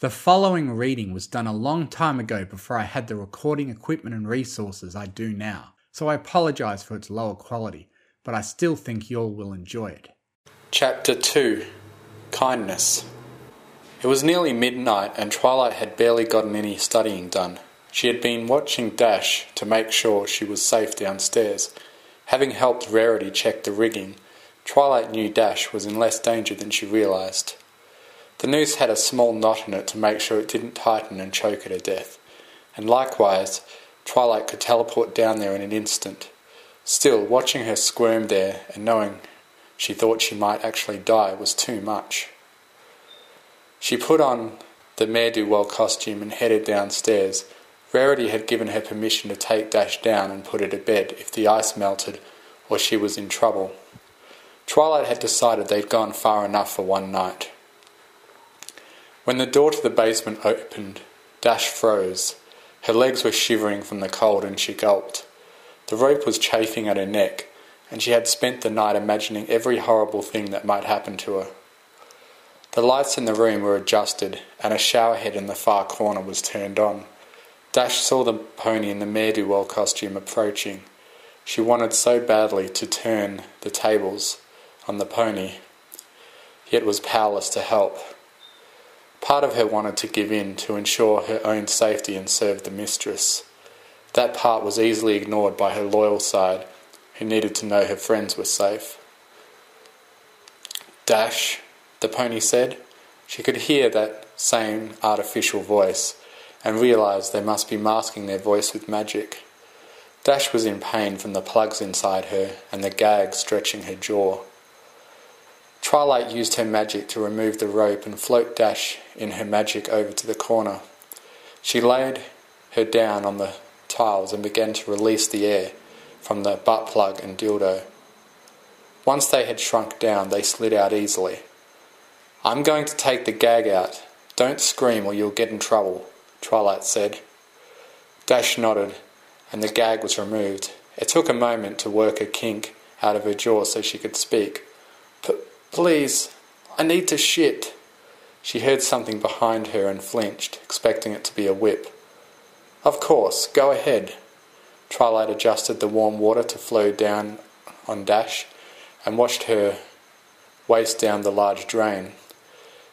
The following reading was done a long time ago before I had the recording equipment and resources I do now, so I apologise for its lower quality, but I still think you all will enjoy it. Chapter 2 Kindness It was nearly midnight and Twilight had barely gotten any studying done. She had been watching Dash to make sure she was safe downstairs. Having helped Rarity check the rigging, Twilight knew Dash was in less danger than she realised. The noose had a small knot in it to make sure it didn't tighten and choke her to death, and likewise, Twilight could teleport down there in an instant. Still, watching her squirm there and knowing she thought she might actually die was too much. She put on the Mare Do Well costume and headed downstairs. Rarity had given her permission to take Dash down and put her to bed if the ice melted or she was in trouble. Twilight had decided they'd gone far enough for one night. When the door to the basement opened, Dash froze. Her legs were shivering from the cold and she gulped. The rope was chafing at her neck, and she had spent the night imagining every horrible thing that might happen to her. The lights in the room were adjusted, and a shower head in the far corner was turned on. Dash saw the pony in the Mare Do Well costume approaching. She wanted so badly to turn the tables on the pony, yet was powerless to help. Part of her wanted to give in to ensure her own safety and serve the mistress. That part was easily ignored by her loyal side, who needed to know her friends were safe. Dash, the pony said. She could hear that same artificial voice and realized they must be masking their voice with magic. Dash was in pain from the plugs inside her and the gag stretching her jaw. Twilight used her magic to remove the rope and float Dash in her magic over to the corner. She laid her down on the tiles and began to release the air from the butt plug and dildo. Once they had shrunk down, they slid out easily. I'm going to take the gag out. Don't scream or you'll get in trouble, Twilight said. Dash nodded, and the gag was removed. It took a moment to work a kink out of her jaw so she could speak. Please, I need to shit. She heard something behind her and flinched, expecting it to be a whip. Of course, go ahead. Twilight adjusted the warm water to flow down on Dash and watched her waist down the large drain.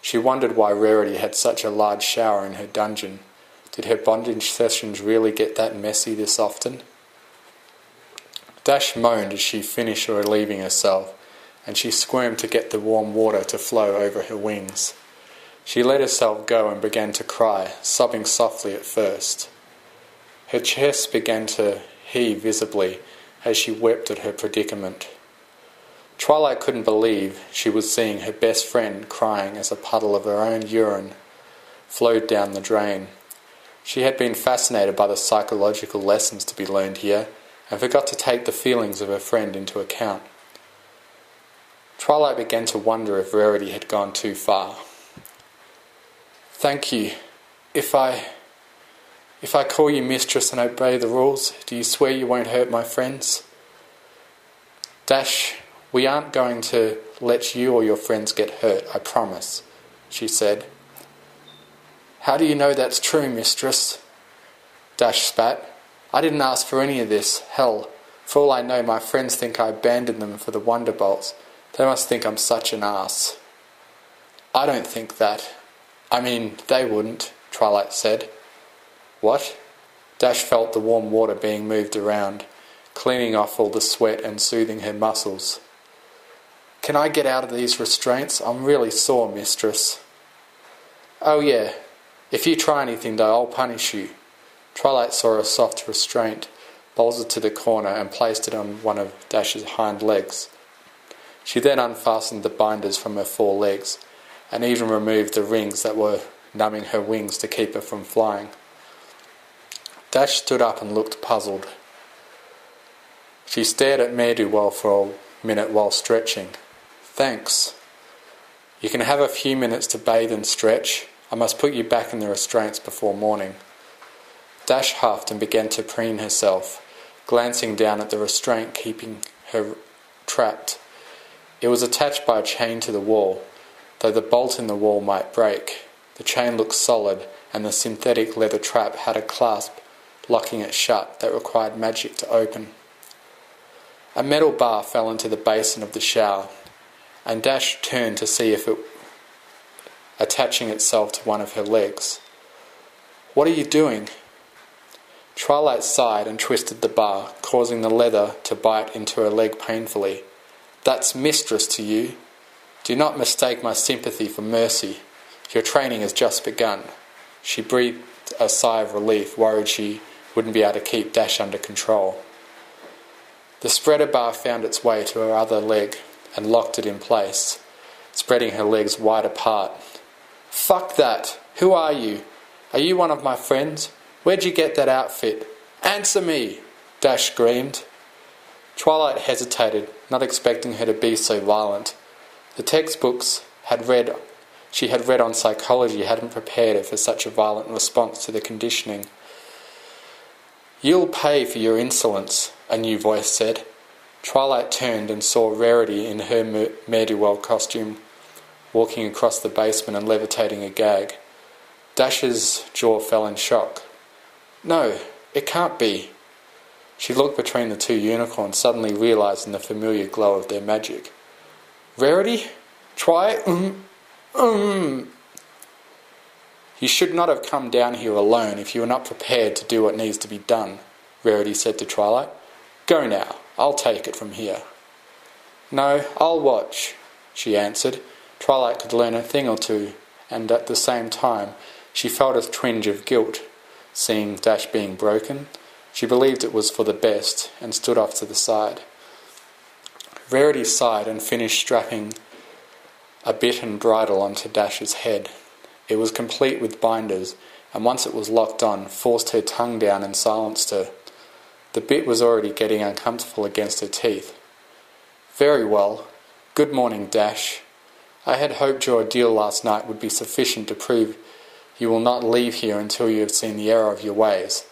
She wondered why Rarity had such a large shower in her dungeon. Did her bondage sessions really get that messy this often? Dash moaned as she finished relieving herself and she squirmed to get the warm water to flow over her wings. She let herself go and began to cry, sobbing softly at first. Her chest began to heave visibly as she wept at her predicament. Twilight couldn't believe she was seeing her best friend crying as a puddle of her own urine flowed down the drain. She had been fascinated by the psychological lessons to be learned here and forgot to take the feelings of her friend into account. Twilight began to wonder if Rarity had gone too far. Thank you. If I. If I call you mistress and obey the rules, do you swear you won't hurt my friends? Dash, we aren't going to let you or your friends get hurt, I promise, she said. How do you know that's true, mistress? Dash spat. I didn't ask for any of this. Hell, for all I know, my friends think I abandoned them for the Wonderbolts they must think I'm such an ass. I don't think that. I mean, they wouldn't, Twilight said. What? Dash felt the warm water being moved around, cleaning off all the sweat and soothing her muscles. Can I get out of these restraints? I'm really sore, mistress. Oh, yeah. If you try anything, though, I'll punish you. Twilight saw a soft restraint, bolted to the corner, and placed it on one of Dash's hind legs. She then unfastened the binders from her four legs and even removed the rings that were numbing her wings to keep her from flying. Dash stood up and looked puzzled. She stared at Mare Do Well for a minute while stretching. Thanks. You can have a few minutes to bathe and stretch. I must put you back in the restraints before morning. Dash huffed and began to preen herself, glancing down at the restraint keeping her trapped. It was attached by a chain to the wall, though the bolt in the wall might break. The chain looked solid, and the synthetic leather trap had a clasp locking it shut that required magic to open. A metal bar fell into the basin of the shower, and Dash turned to see if it attaching itself to one of her legs. What are you doing? Twilight sighed and twisted the bar, causing the leather to bite into her leg painfully. That's mistress to you. Do not mistake my sympathy for mercy. Your training has just begun. She breathed a sigh of relief, worried she wouldn't be able to keep Dash under control. The spreader bar found its way to her other leg and locked it in place, spreading her legs wide apart. Fuck that! Who are you? Are you one of my friends? Where'd you get that outfit? Answer me! Dash screamed. Twilight hesitated, not expecting her to be so violent. The textbooks had read she had read on psychology hadn't prepared her for such a violent response to the conditioning. You'll pay for your insolence, a new voice said. Twilight turned and saw Rarity in her Mer- costume walking across the basement and levitating a gag. Dash's jaw fell in shock. No, it can't be. She looked between the two unicorns, suddenly realizing the familiar glow of their magic. Rarity? Try? Um, um, you should not have come down here alone if you are not prepared to do what needs to be done, Rarity said to Twilight. Go now, I'll take it from here. No, I'll watch, she answered. Twilight could learn a thing or two, and at the same time she felt a twinge of guilt, seeing Dash being broken. She believed it was for the best, and stood off to the side. Rarity sighed and finished strapping a bit and bridle onto Dash's head. It was complete with binders, and once it was locked on, forced her tongue down and silenced her. The bit was already getting uncomfortable against her teeth. Very well. Good morning, Dash. I had hoped your ordeal last night would be sufficient to prove you will not leave here until you have seen the error of your ways.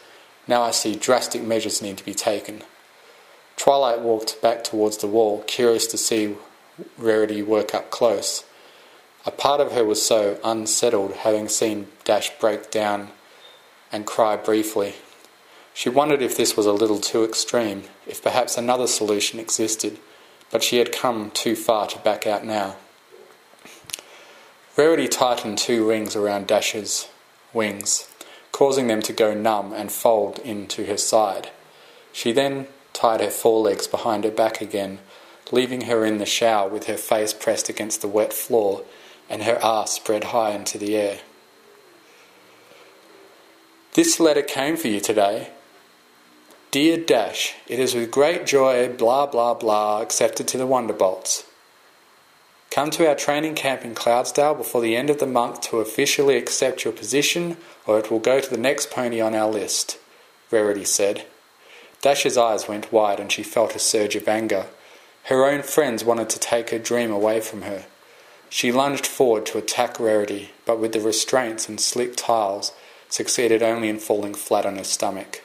Now I see drastic measures need to be taken. Twilight walked back towards the wall, curious to see Rarity work up close. A part of her was so unsettled, having seen Dash break down and cry briefly. She wondered if this was a little too extreme, if perhaps another solution existed, but she had come too far to back out now. Rarity tightened two rings around Dash's wings, causing them to go numb and fold into her side. She then tied her forelegs behind her back again, leaving her in the shower with her face pressed against the wet floor and her arse spread high into the air. This letter came for you today. Dear Dash, it is with great joy, blah blah blah, accepted to the Wonderbolts. Come to our training camp in Cloudsdale before the end of the month to officially accept your position, or it will go to the next pony on our list, Rarity said. Dash's eyes went wide and she felt a surge of anger. Her own friends wanted to take her dream away from her. She lunged forward to attack Rarity, but with the restraints and slick tiles, succeeded only in falling flat on her stomach.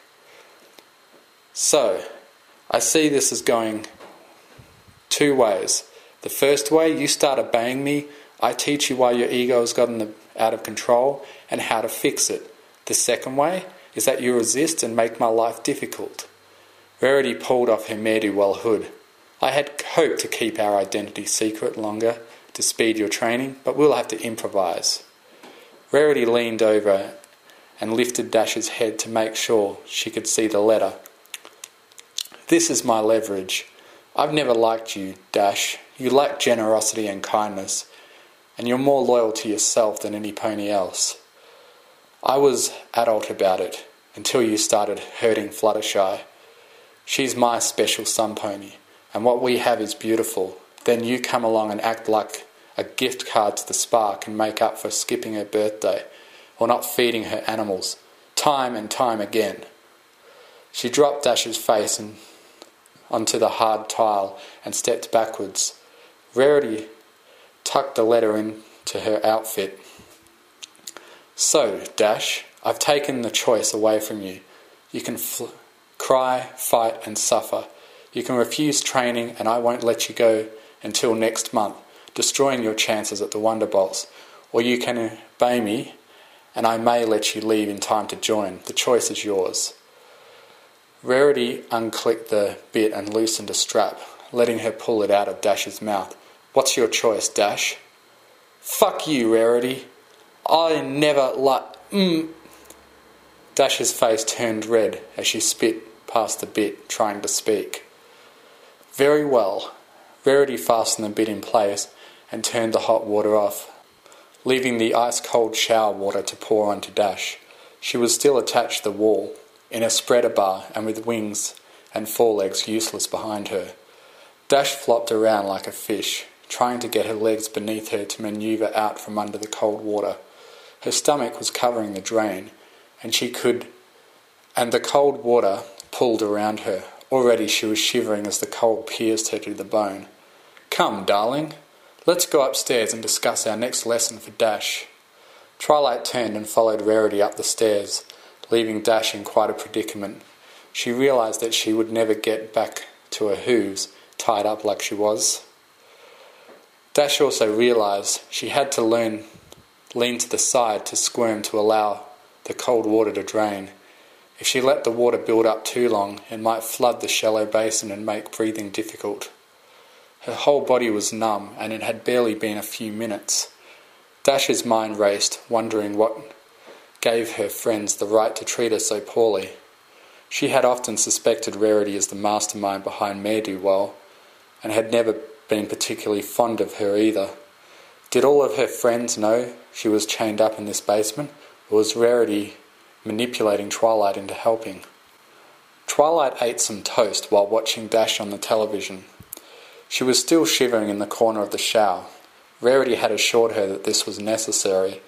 So, I see this as going two ways. The first way, you start obeying me, I teach you why your ego has gotten the, out of control and how to fix it. The second way is that you resist and make my life difficult. Rarity pulled off her ne'er-do-well hood. I had hoped to keep our identity secret longer, to speed your training, but we'll have to improvise. Rarity leaned over and lifted Dash's head to make sure she could see the letter. This is my leverage. I've never liked you, Dash. You lack generosity and kindness, and you're more loyal to yourself than any pony else. I was adult about it until you started hurting Fluttershy. She's my special sun pony, and what we have is beautiful. Then you come along and act like a gift card to the spark and make up for skipping her birthday or not feeding her animals time and time again. She dropped Dash's face and onto the hard tile and stepped backwards. Rarity tucked the letter into her outfit. So, Dash, I've taken the choice away from you. You can fl- cry, fight, and suffer. You can refuse training, and I won't let you go until next month destroying your chances at the Wonderbolts, or you can obey me, and I may let you leave in time to join. The choice is yours. Rarity unclicked the bit and loosened a strap, letting her pull it out of Dash's mouth. What's your choice, Dash? Fuck you, Rarity. I never like. Mm. Dash's face turned red as she spit past the bit, trying to speak. Very well. Rarity fastened the bit in place and turned the hot water off, leaving the ice cold shower water to pour onto Dash. She was still attached to the wall, in a spreader bar and with wings and forelegs useless behind her. Dash flopped around like a fish, trying to get her legs beneath her to maneuver out from under the cold water. Her stomach was covering the drain, and she could, and the cold water pulled around her. Already she was shivering as the cold pierced her to the bone. Come, darling, let's go upstairs and discuss our next lesson for Dash. Twilight turned and followed Rarity up the stairs, leaving Dash in quite a predicament. She realized that she would never get back to her hooves, tied up like she was. Dash also realized she had to learn lean to the side to squirm to allow the cold water to drain. If she let the water build up too long, it might flood the shallow basin and make breathing difficult. Her whole body was numb, and it had barely been a few minutes. Dash's mind raced, wondering what gave her friends the right to treat her so poorly. She had often suspected Rarity as the mastermind behind Ne'er-do-well, and had never been particularly fond of her either. Did all of her friends know she was chained up in this basement, or was Rarity manipulating Twilight into helping? Twilight ate some toast while watching Dash on the television. She was still shivering in the corner of the shower. Rarity had assured her that this was necessary,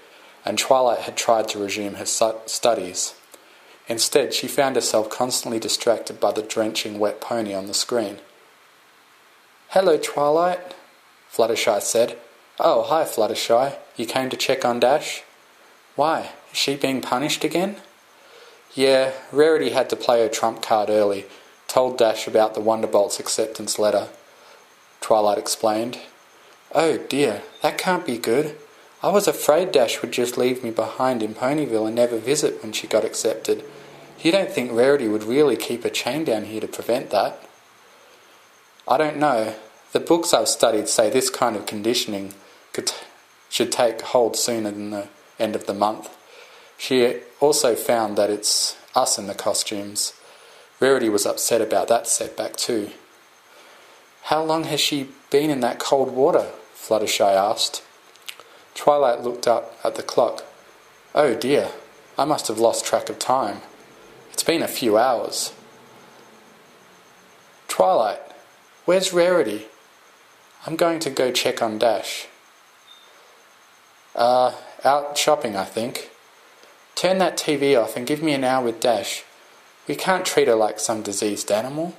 and Twilight had tried to resume her studies. Instead, she found herself constantly distracted by the drenching wet pony on the screen. Hello, Twilight, Fluttershy said. Oh, hi, Fluttershy. You came to check on Dash? Why? Is she being punished again? Yeah, Rarity had to play her trump card early, told Dash about the Wonderbolt's acceptance letter. Twilight explained. Oh dear, that can't be good. I was afraid Dash would just leave me behind in Ponyville and never visit when she got accepted. You don't think Rarity would really keep a chain down here to prevent that? I don't know. The books I've studied say this kind of conditioning could should take hold sooner than the end of the month. She also found that it's us in the costumes. Rarity was upset about that setback too. How long has she been in that cold water? Fluttershy asked. Twilight looked up at the clock. Oh dear, I must have lost track of time. It's been a few hours. Twilight, where's Rarity? I'm going to go check on Dash. Uh, out shopping, I think. Turn that TV off and give me an hour with Dash. We can't treat her like some diseased animal.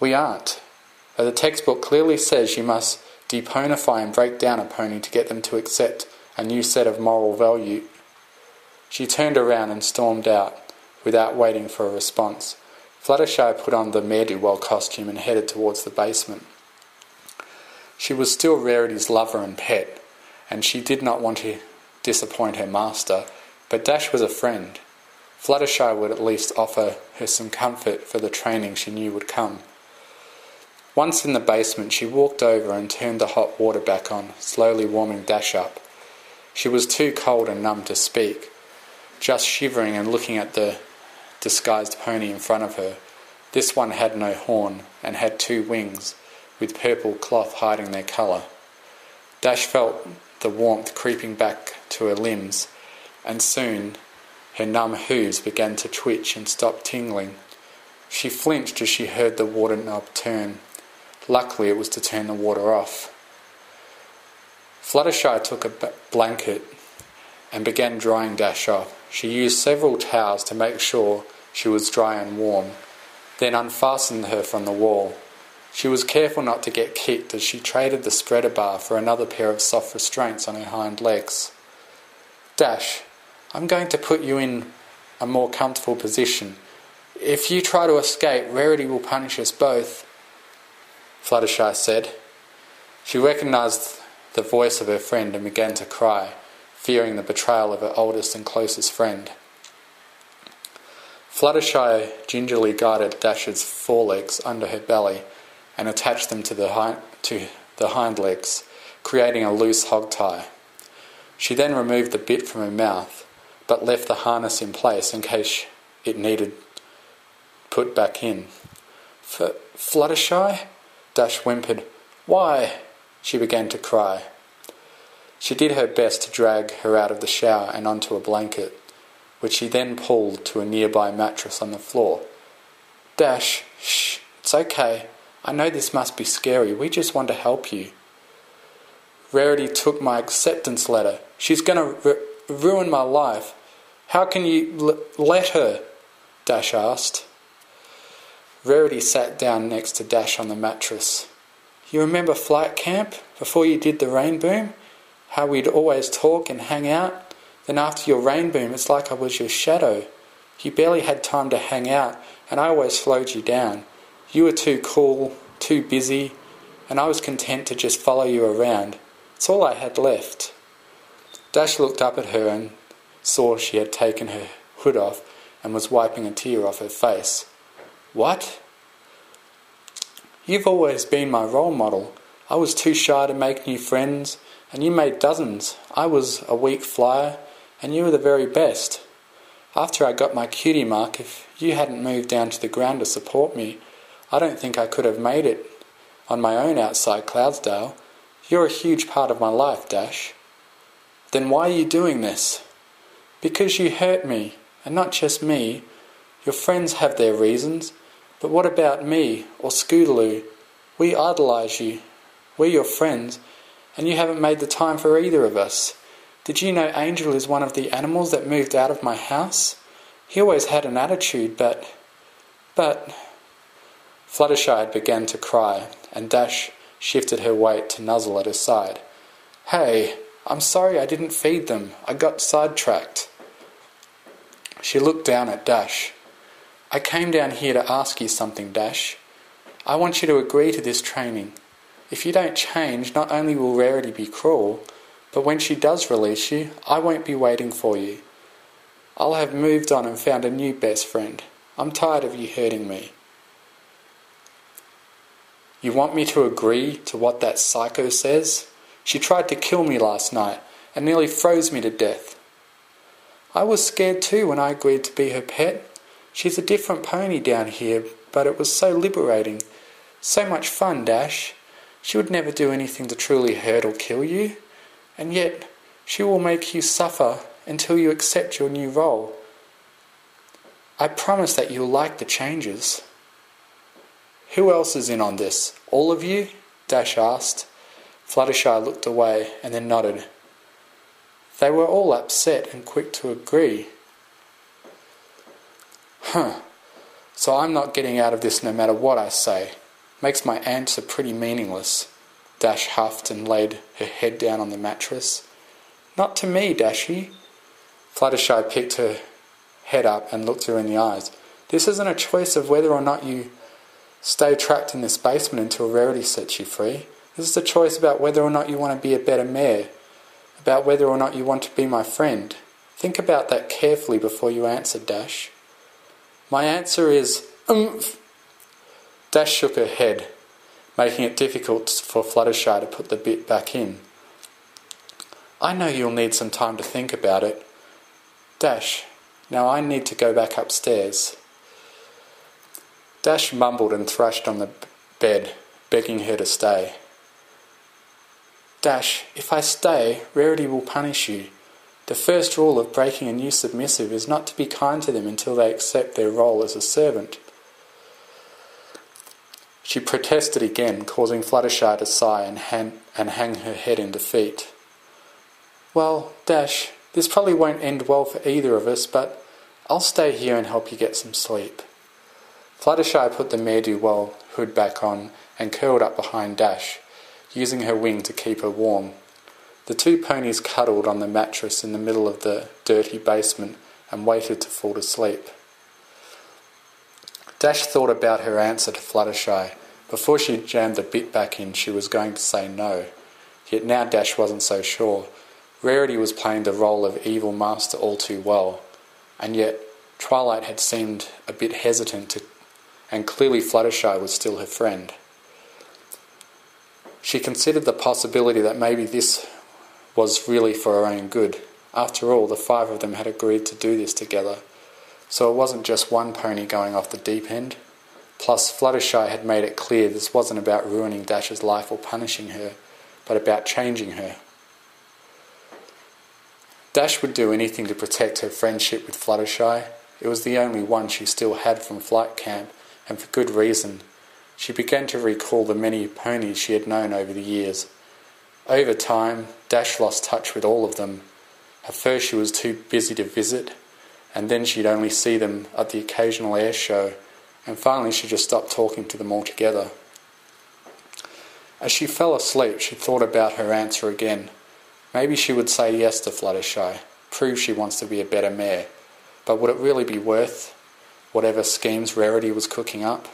We aren't. But the textbook clearly says you must deponify and break down a pony to get them to accept a new set of moral value. She turned around and stormed out without waiting for a response. Fluttershy put on the Ne'er-do-well costume and headed towards the basement. She was still Rarity's lover and pet, and she did not want to disappoint her master, but Dash was a friend. Fluttershy would at least offer her some comfort for the training she knew would come. Once in the basement, she walked over and turned the hot water back on, slowly warming Dash up. She was too cold and numb to speak, just shivering and looking at the disguised pony in front of her. This one had no horn and had two wings, with purple cloth hiding their colour. Dash felt the warmth creeping back to her limbs, and soon her numb hooves began to twitch and stop tingling. She flinched as she heard the water knob turn. Luckily, it was to turn the water off. Fluttershy took a blanket and began drying Dash off. She used several towels to make sure she was dry and warm, then unfastened her from the wall. She was careful not to get kicked as she traded the spreader bar for another pair of soft restraints on her hind legs. Dash, I'm going to put you in a more comfortable position. If you try to escape, Rarity will punish us both. Fluttershy said. She recognized the voice of her friend and began to cry. Fearing the betrayal of her oldest and closest friend. Fluttershy gingerly guided Dash's forelegs under her belly and attached them to the, hind, to the hind legs, creating a loose hog tie. She then removed the bit from her mouth, but left the harness in place in case it needed put back in. For Fluttershy? Dash whimpered. Why? She began to cry. She did her best to drag her out of the shower and onto a blanket, which she then pulled to a nearby mattress on the floor. Dash, shh, it's okay. I know this must be scary. We just want to help you. Rarity took my acceptance letter. She's going to ruin my life. How can you l- let her? Dash asked. Rarity sat down next to Dash on the mattress. You remember flight camp before you did the rain boom? How we'd always talk and hang out? Then after your rain boom, it's like I was your shadow. You barely had time to hang out, and I always slowed you down. You were too cool, too busy, and I was content to just follow you around. It's all I had left. Dash looked up at her and saw she had taken her hood off and was wiping a tear off her face. What? You've always been my role model. I was too shy to make new friends, and you made dozens. I was a weak flyer, and you were the very best. After I got my cutie mark, if you hadn't moved down to the ground to support me, I don't think I could have made it on my own outside Cloudsdale. You're a huge part of my life, Dash. Then why are you doing this? Because you hurt me, and not just me. Your friends have their reasons. But what about me or Scootaloo? We idolise you. We're your friends, and you haven't made the time for either of us. Did you know Angel is one of the animals that moved out of my house? He always had an attitude, but. but. Fluttershy had begun to cry, and Dash shifted her weight to nuzzle at her side. Hey, I'm sorry I didn't feed them. I got sidetracked. She looked down at Dash. I came down here to ask you something, Dash. I want you to agree to this training. If you don't change, not only will Rarity be cruel, but when she does release you, I won't be waiting for you. I'll have moved on and found a new best friend. I'm tired of you hurting me. You want me to agree to what that psycho says? She tried to kill me last night and nearly froze me to death. I was scared too when I agreed to be her pet. She's a different pony down here, but it was so liberating. So much fun, Dash. She would never do anything to truly hurt or kill you, and yet she will make you suffer until you accept your new role. I promise that you'll like the changes. Who else is in on this? All of you? Dash asked. Fluttershy looked away and then nodded. They were all upset and quick to agree. Huh. So I'm not getting out of this no matter what I say. Makes my answer pretty meaningless. Dash huffed and laid her head down on the mattress. Not to me, Dashy. Fluttershy picked her head up and looked her in the eyes. This isn't a choice of whether or not you stay trapped in this basement until Rarity sets you free. This is a choice about whether or not you want to be a better mare, about whether or not you want to be my friend. Think about that carefully before you answer, Dash. My answer is umph. Dash shook her head, making it difficult for Fluttershy to put the bit back in. I know you'll need some time to think about it. Dash, now I need to go back upstairs. Dash mumbled and thrashed on the bed, begging her to stay. Dash, if I stay, Rarity will punish you. The first rule of breaking a new submissive is not to be kind to them until they accept their role as a servant. She protested again, causing Fluttershy to sigh and, han- and hang her head in defeat. Well, Dash, this probably won't end well for either of us, but I'll stay here and help you get some sleep. Fluttershy put the ne'er-do-well hood back on and curled up behind Dash, using her wing to keep her warm. The two ponies cuddled on the mattress in the middle of the dirty basement and waited to fall asleep. Dash thought about her answer to Fluttershy. Before she jammed the bit back in, she was going to say no. Yet now Dash wasn't so sure. Rarity was playing the role of evil master all too well, and yet Twilight had seemed a bit hesitant to, and clearly Fluttershy was still her friend. She considered the possibility that maybe this was really for her own good. After all, the five of them had agreed to do this together, so it wasn't just one pony going off the deep end. Plus, Fluttershy had made it clear this wasn't about ruining Dash's life or punishing her, but about changing her. Dash would do anything to protect her friendship with Fluttershy. It was the only one she still had from flight camp, and for good reason. She began to recall the many ponies she had known over the years. Over time, Dash lost touch with all of them. At first, she was too busy to visit, and then she'd only see them at the occasional air show, and finally, she just stopped talking to them altogether. As she fell asleep, she thought about her answer again. Maybe she would say yes to Fluttershy, prove she wants to be a better mare, but would it really be worth whatever schemes Rarity was cooking up?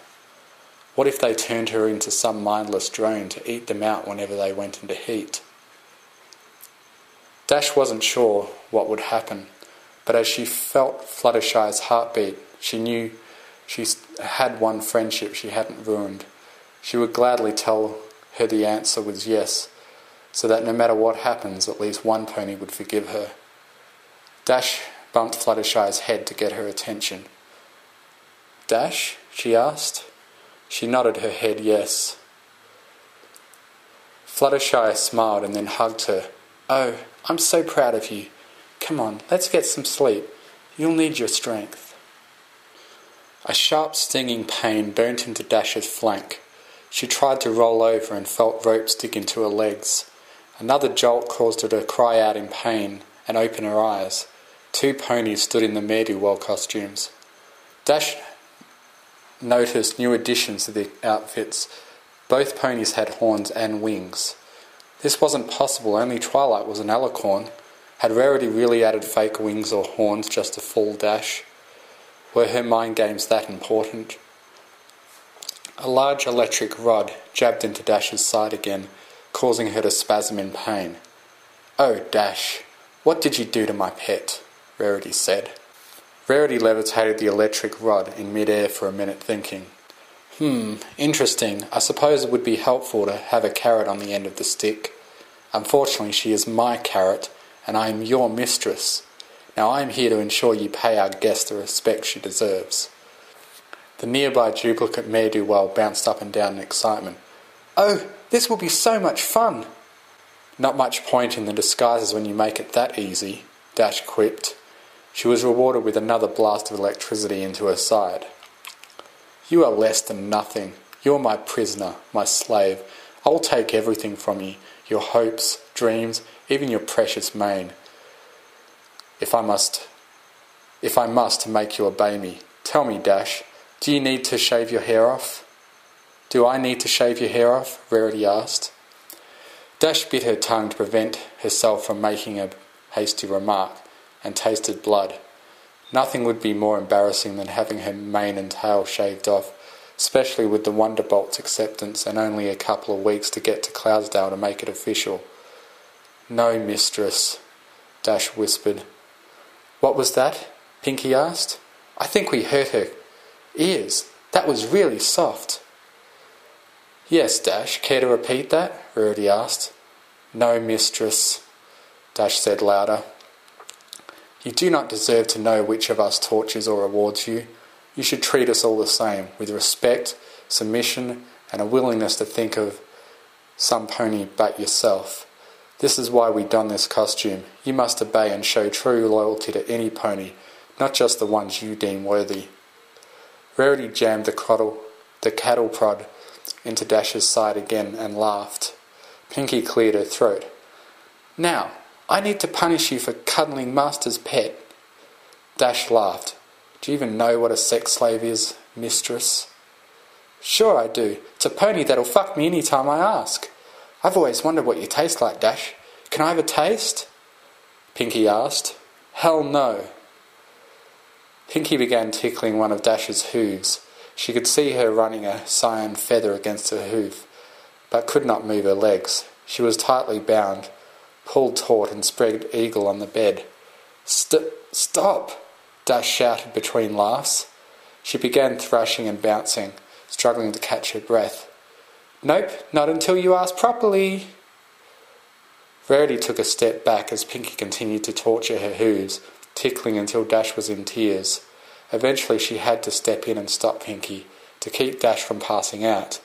What if they turned her into some mindless drone to eat them out whenever they went into heat? Dash wasn't sure what would happen, but as she felt Fluttershy's heartbeat, she knew she had one friendship she hadn't ruined. She would gladly tell her the answer was yes, so that no matter what happens, at least one pony would forgive her. Dash bumped Fluttershy's head to get her attention. Dash? she asked. She nodded her head yes. Fluttershy smiled and then hugged her. Oh, I'm so proud of you. Come on, let's get some sleep. You'll need your strength. A sharp stinging pain burnt into Dash's flank. She tried to roll over and felt ropes dig into her legs. Another jolt caused her to cry out in pain and open her eyes. Two ponies stood in the ne'er-do-well costumes. Dash noticed new additions to the outfits. Both ponies had horns and wings. This wasn't possible, only Twilight was an alicorn. Had Rarity really added fake wings or horns just to fool Dash? Were her mind games that important? A large electric rod jabbed into Dash's side again, causing her to spasm in pain. Oh, Dash, what did you do to my pet? Rarity said. Rarity levitated the electric rod in midair for a minute, thinking, Hmm, interesting. I suppose it would be helpful to have a carrot on the end of the stick. Unfortunately, she is my carrot, and I am your mistress. Now I am here to ensure you pay our guest the respect she deserves. The nearby duplicate ne'er-do-well bounced up and down in excitement. Oh, this will be so much fun! Not much point in the disguises when you make it that easy, Dash quipped. She was rewarded with another blast of electricity into her side. You are less than nothing. You are my prisoner, my slave. I will take everything from you your hopes, dreams, even your precious mane. If I must, if I must make you obey me, tell me, Dash, do you need to shave your hair off? Do I need to shave your hair off? Rarity asked. Dash bit her tongue to prevent herself from making a hasty remark, and tasted blood. Nothing would be more embarrassing than having her mane and tail shaved off, especially with the Wonderbolt's acceptance and only a couple of weeks to get to Cloudsdale to make it official. No, mistress, Dash whispered. What was that? Pinkie asked. I think we hurt her ears. That was really soft. Yes, Dash. Care to repeat that? Rarity asked. No, mistress, Dash said louder. You do not deserve to know which of us tortures or rewards you. You should treat us all the same, with respect, submission, and a willingness to think of some pony but yourself. This is why we don this costume. You must obey and show true loyalty to any pony, not just the ones you deem worthy. Rarity jammed the, crottle, the cattle prod into Dash's side again and laughed. Pinkie cleared her throat. Now, I need to punish you for cuddling Master's pet. Dash laughed. Do you even know what a sex slave is, mistress? Sure I do. It's a pony that'll fuck me any time I ask. I've always wondered what you taste like, Dash. Can I have a taste? Pinkie asked. Hell no. Pinkie began tickling one of Dash's hooves. She could see her running a cyan feather against her hoof, but could not move her legs. She was tightly bound, pulled taut and spread eagle on the bed. St- stop! Dash shouted between laughs. She began thrashing and bouncing, struggling to catch her breath. Nope, not until you ask properly. Rarity took a step back as Pinkie continued to torture her hooves, tickling until Dash was in tears. Eventually, she had to step in and stop Pinkie to keep Dash from passing out.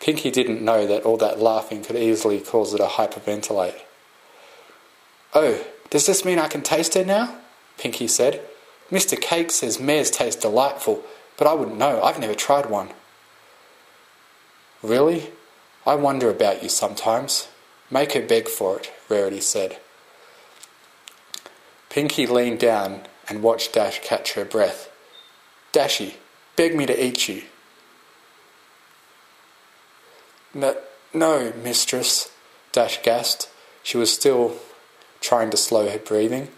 Pinkie didn't know that all that laughing could easily cause her to hyperventilate. Oh, does this mean I can taste her now? Pinkie said. Mr. Cake says mares taste delightful, but I wouldn't know. I've never tried one. Really? I wonder about you sometimes. Make her beg for it, Rarity said. Pinkie leaned down and watched Dash catch her breath. Dashy, beg me to eat you. No, no, mistress, Dash gasped. She was still trying to slow her breathing.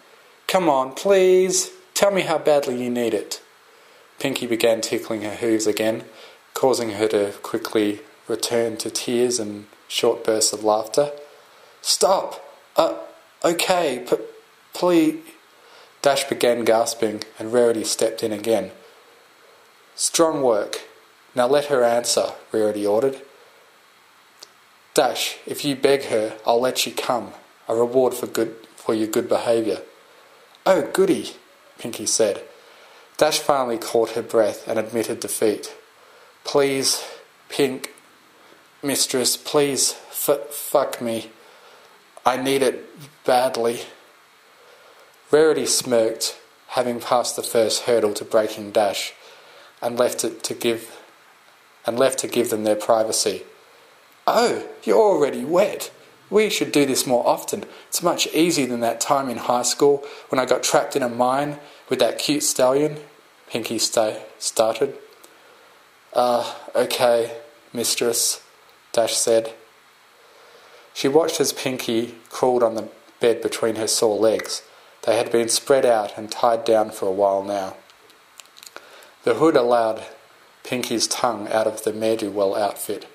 Come on, please. Tell me how badly you need it. Pinkie began tickling her hooves again, causing her to quickly return to tears and short bursts of laughter. Stop! Uh, okay, p- please. Dash began gasping, and Rarity stepped in again. Strong work. Now let her answer, Rarity ordered. Dash, if you beg her, I'll let you come. A reward for good for your good behaviour. Oh, goody, Pinkie said. Dash finally caught her breath and admitted defeat. Please, Pink, mistress, please, f- fuck me. I need it badly. Rarity smirked, having passed the first hurdle to breaking Dash, and left it to give and left to give them their privacy. Oh, you're already wet. We should do this more often. It's much easier than that time in high school when I got trapped in a mine with that cute stallion. Pinkie sta- started. Ah, uh, okay, mistress, Dash said. She watched as Pinkie crawled on the bed between her sore legs. They had been spread out and tied down for a while now. The hood allowed Pinkie's tongue out of the ne'er-do-well outfit.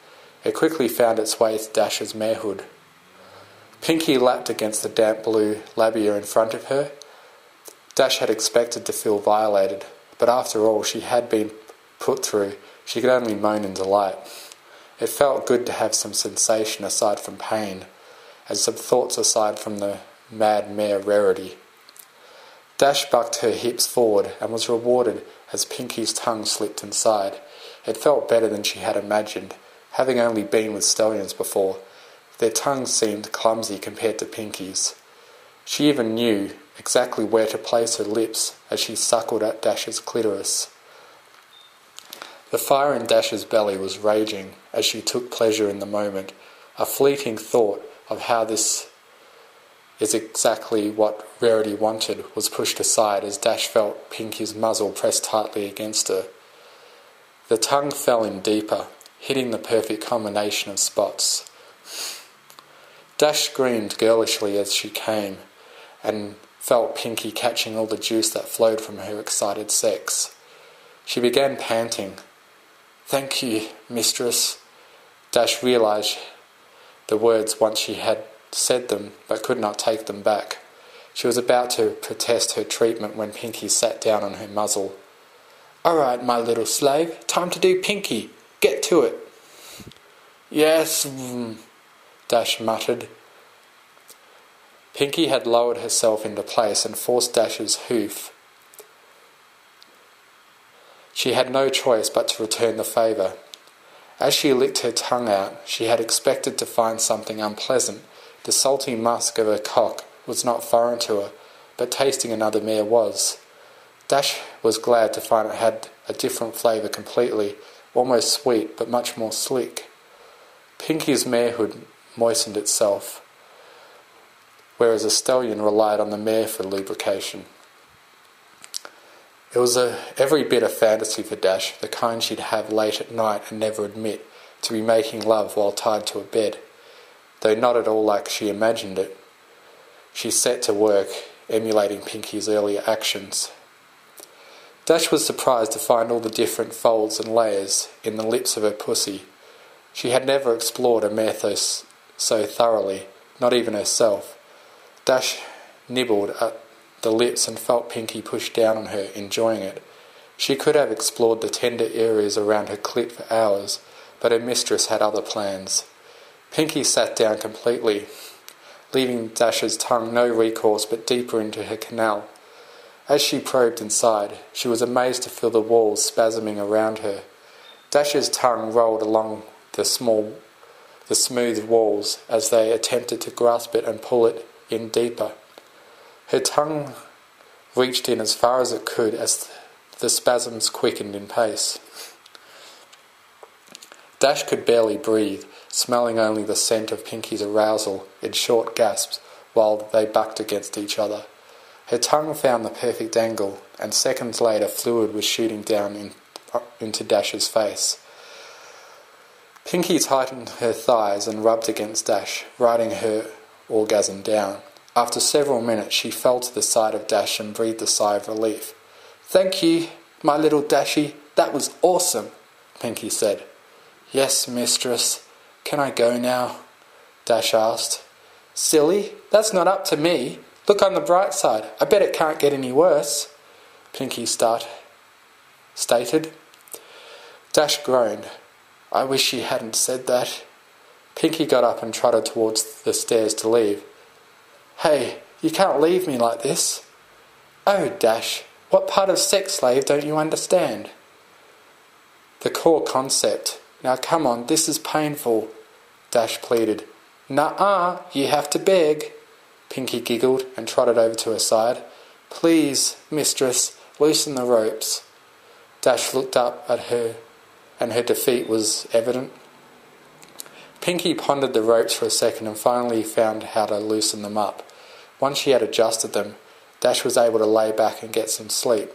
It quickly found its way to Dash's mare hood. Pinkie lapped against the damp blue labia in front of her. Dash had expected to feel violated, but after all she had been put through, she could only moan in delight. It felt good to have some sensation aside from pain, and some thoughts aside from the mad mare rarity. Dash bucked her hips forward and was rewarded as Pinkie's tongue slipped inside. It felt better than she had imagined, having only been with stallions before. Their tongues seemed clumsy compared to Pinkie's. She even knew exactly where to place her lips as she suckled at Dash's clitoris. The fire in Dash's belly was raging as she took pleasure in the moment. A fleeting thought of how this is exactly what Rarity wanted was pushed aside as Dash felt Pinkie's muzzle pressed tightly against her. The tongue fell in deeper, hitting the perfect combination of spots. Dash screamed girlishly as she came, and felt Pinkie catching all the juice that flowed from her excited sex. She began panting. Thank you, mistress. Dash realized the words once she had said them, but could not take them back. She was about to protest her treatment when Pinkie sat down on her muzzle. All right, my little slave, time to do Pinkie. Get to it. Yes, Dash muttered. Pinky had lowered herself into place and forced Dash's hoof. She had no choice but to return the favour. As she licked her tongue out, she had expected to find something unpleasant. The salty musk of her cock was not foreign to her, but tasting another mare was. Dash was glad to find it had a different flavour completely, almost sweet, but much more slick. Pinkie's marehood moistened itself, whereas a stallion relied on the mare for lubrication. It was a, every bit a fantasy for Dash, the kind she'd have late at night and never admit, to be making love while tied to a bed. Though not at all like she imagined it, she set to work, emulating Pinkie's earlier actions. Dash was surprised to find all the different folds and layers in the lips of her pussy, she had never explored a mythos so thoroughly, not even herself. Dash nibbled at the lips and felt Pinkie push down on her, enjoying it. She could have explored the tender areas around her clit for hours, but her mistress had other plans. Pinkie sat down completely, leaving Dash's tongue no recourse but deeper into her canal. As she probed inside, she was amazed to feel the walls spasming around her. Dash's tongue rolled along the small, the smooth walls as they attempted to grasp it and pull it in deeper. Her tongue reached in as far as it could as the spasms quickened in pace. Dash could barely breathe, smelling only the scent of Pinkie's arousal in short gasps while they bucked against each other. Her tongue found the perfect angle, and seconds later fluid was shooting down in, uh, into Dash's face. Pinkie tightened her thighs and rubbed against Dash, riding her orgasm down. After several minutes, she fell to the side of Dash and breathed a sigh of relief. Thank you, my little Dashy. That was awesome, Pinkie said. Yes, mistress. Can I go now? Dash asked. Silly, that's not up to me. Look on the bright side. I bet it can't get any worse. Pinkie start, stated. Dash groaned. I wish she hadn't said that. Pinky got up and trotted towards the stairs to leave. Hey, you can't leave me like this. Oh, Dash, what part of sex slave don't you understand? The core concept. Now come on, this is painful, Dash pleaded. Nuh-uh, you have to beg. Pinkie giggled and trotted over to her side. Please, mistress, loosen the ropes. Dash looked up at her, and her defeat was evident. Pinkie pondered the ropes for a second and finally found how to loosen them up. Once she had adjusted them, Dash was able to lay back and get some sleep.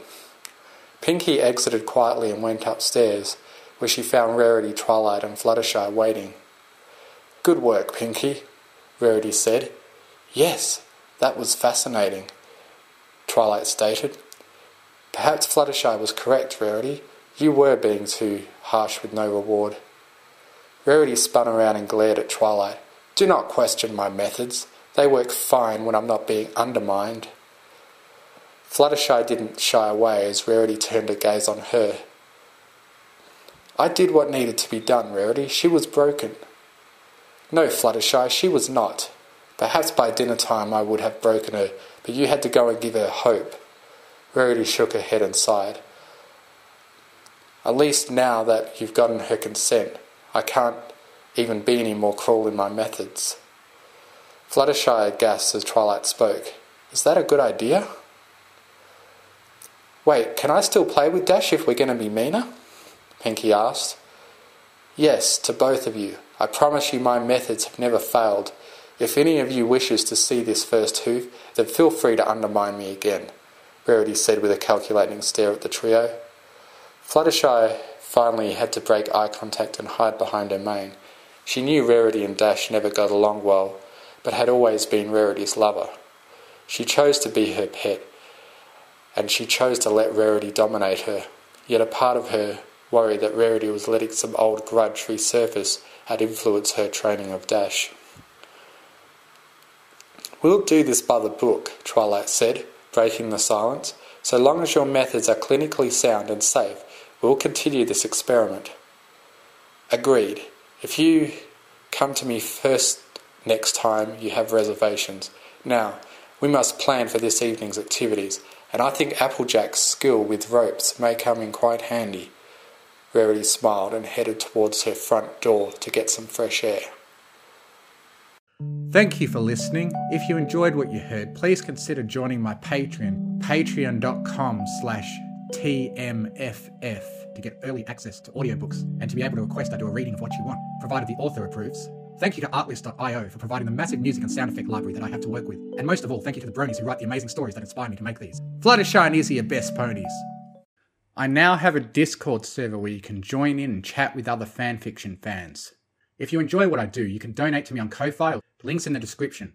Pinkie exited quietly and went upstairs, where she found Rarity, Twilight, and Fluttershy waiting. Good work, Pinkie, Rarity said. Yes, that was fascinating, Twilight stated. Perhaps Fluttershy was correct, Rarity. You were being too harsh with no reward. Rarity spun around and glared at Twilight. Do not question my methods. They work fine when I'm not being undermined. Fluttershy didn't shy away as Rarity turned her gaze on her. I did what needed to be done, Rarity. She was broken. No, Fluttershy, she was not. Perhaps by dinner time I would have broken her, but you had to go and give her hope. Rarity shook her head and sighed. At least now that you've gotten her consent, I can't even be any more cruel in my methods. Fluttershy gasped as Twilight spoke. Is that a good idea? Wait, can I still play with Dash if we're going to be meaner? Pinkie asked. Yes, to both of you. I promise you my methods have never failed, if any of you wishes to see this first hoof, then feel free to undermine me again, Rarity said with a calculating stare at the trio. Fluttershy finally had to break eye contact and hide behind her mane. She knew Rarity and Dash never got along well, but had always been Rarity's lover. She chose to be her pet, and she chose to let Rarity dominate her, yet a part of her worried that Rarity was letting some old grudge resurface had influenced her training of Dash. We'll do this by the book, Twilight said, breaking the silence. So long as your methods are clinically sound and safe, we'll continue this experiment. Agreed. If you come to me first next time you have reservations. Now, we must plan for this evening's activities, and I think Applejack's skill with ropes may come in quite handy. Rarity smiled and headed towards her front door to get some fresh air. Thank you for listening. If you enjoyed what you heard, please consider joining my Patreon, patreon.com slash TMFF, to get early access to audiobooks and to be able to request I do a reading of what you want, provided the author approves. Thank you to Artlist.io for providing the massive music and sound effect library that I have to work with. And most of all, thank you to the bronies who write the amazing stories that inspire me to make these. Fluttershy and Izzy are your best ponies. I now have a Discord server where you can join in and chat with other fanfiction fans. If you enjoy what I do, you can donate to me on Ko-Fi, links in the description.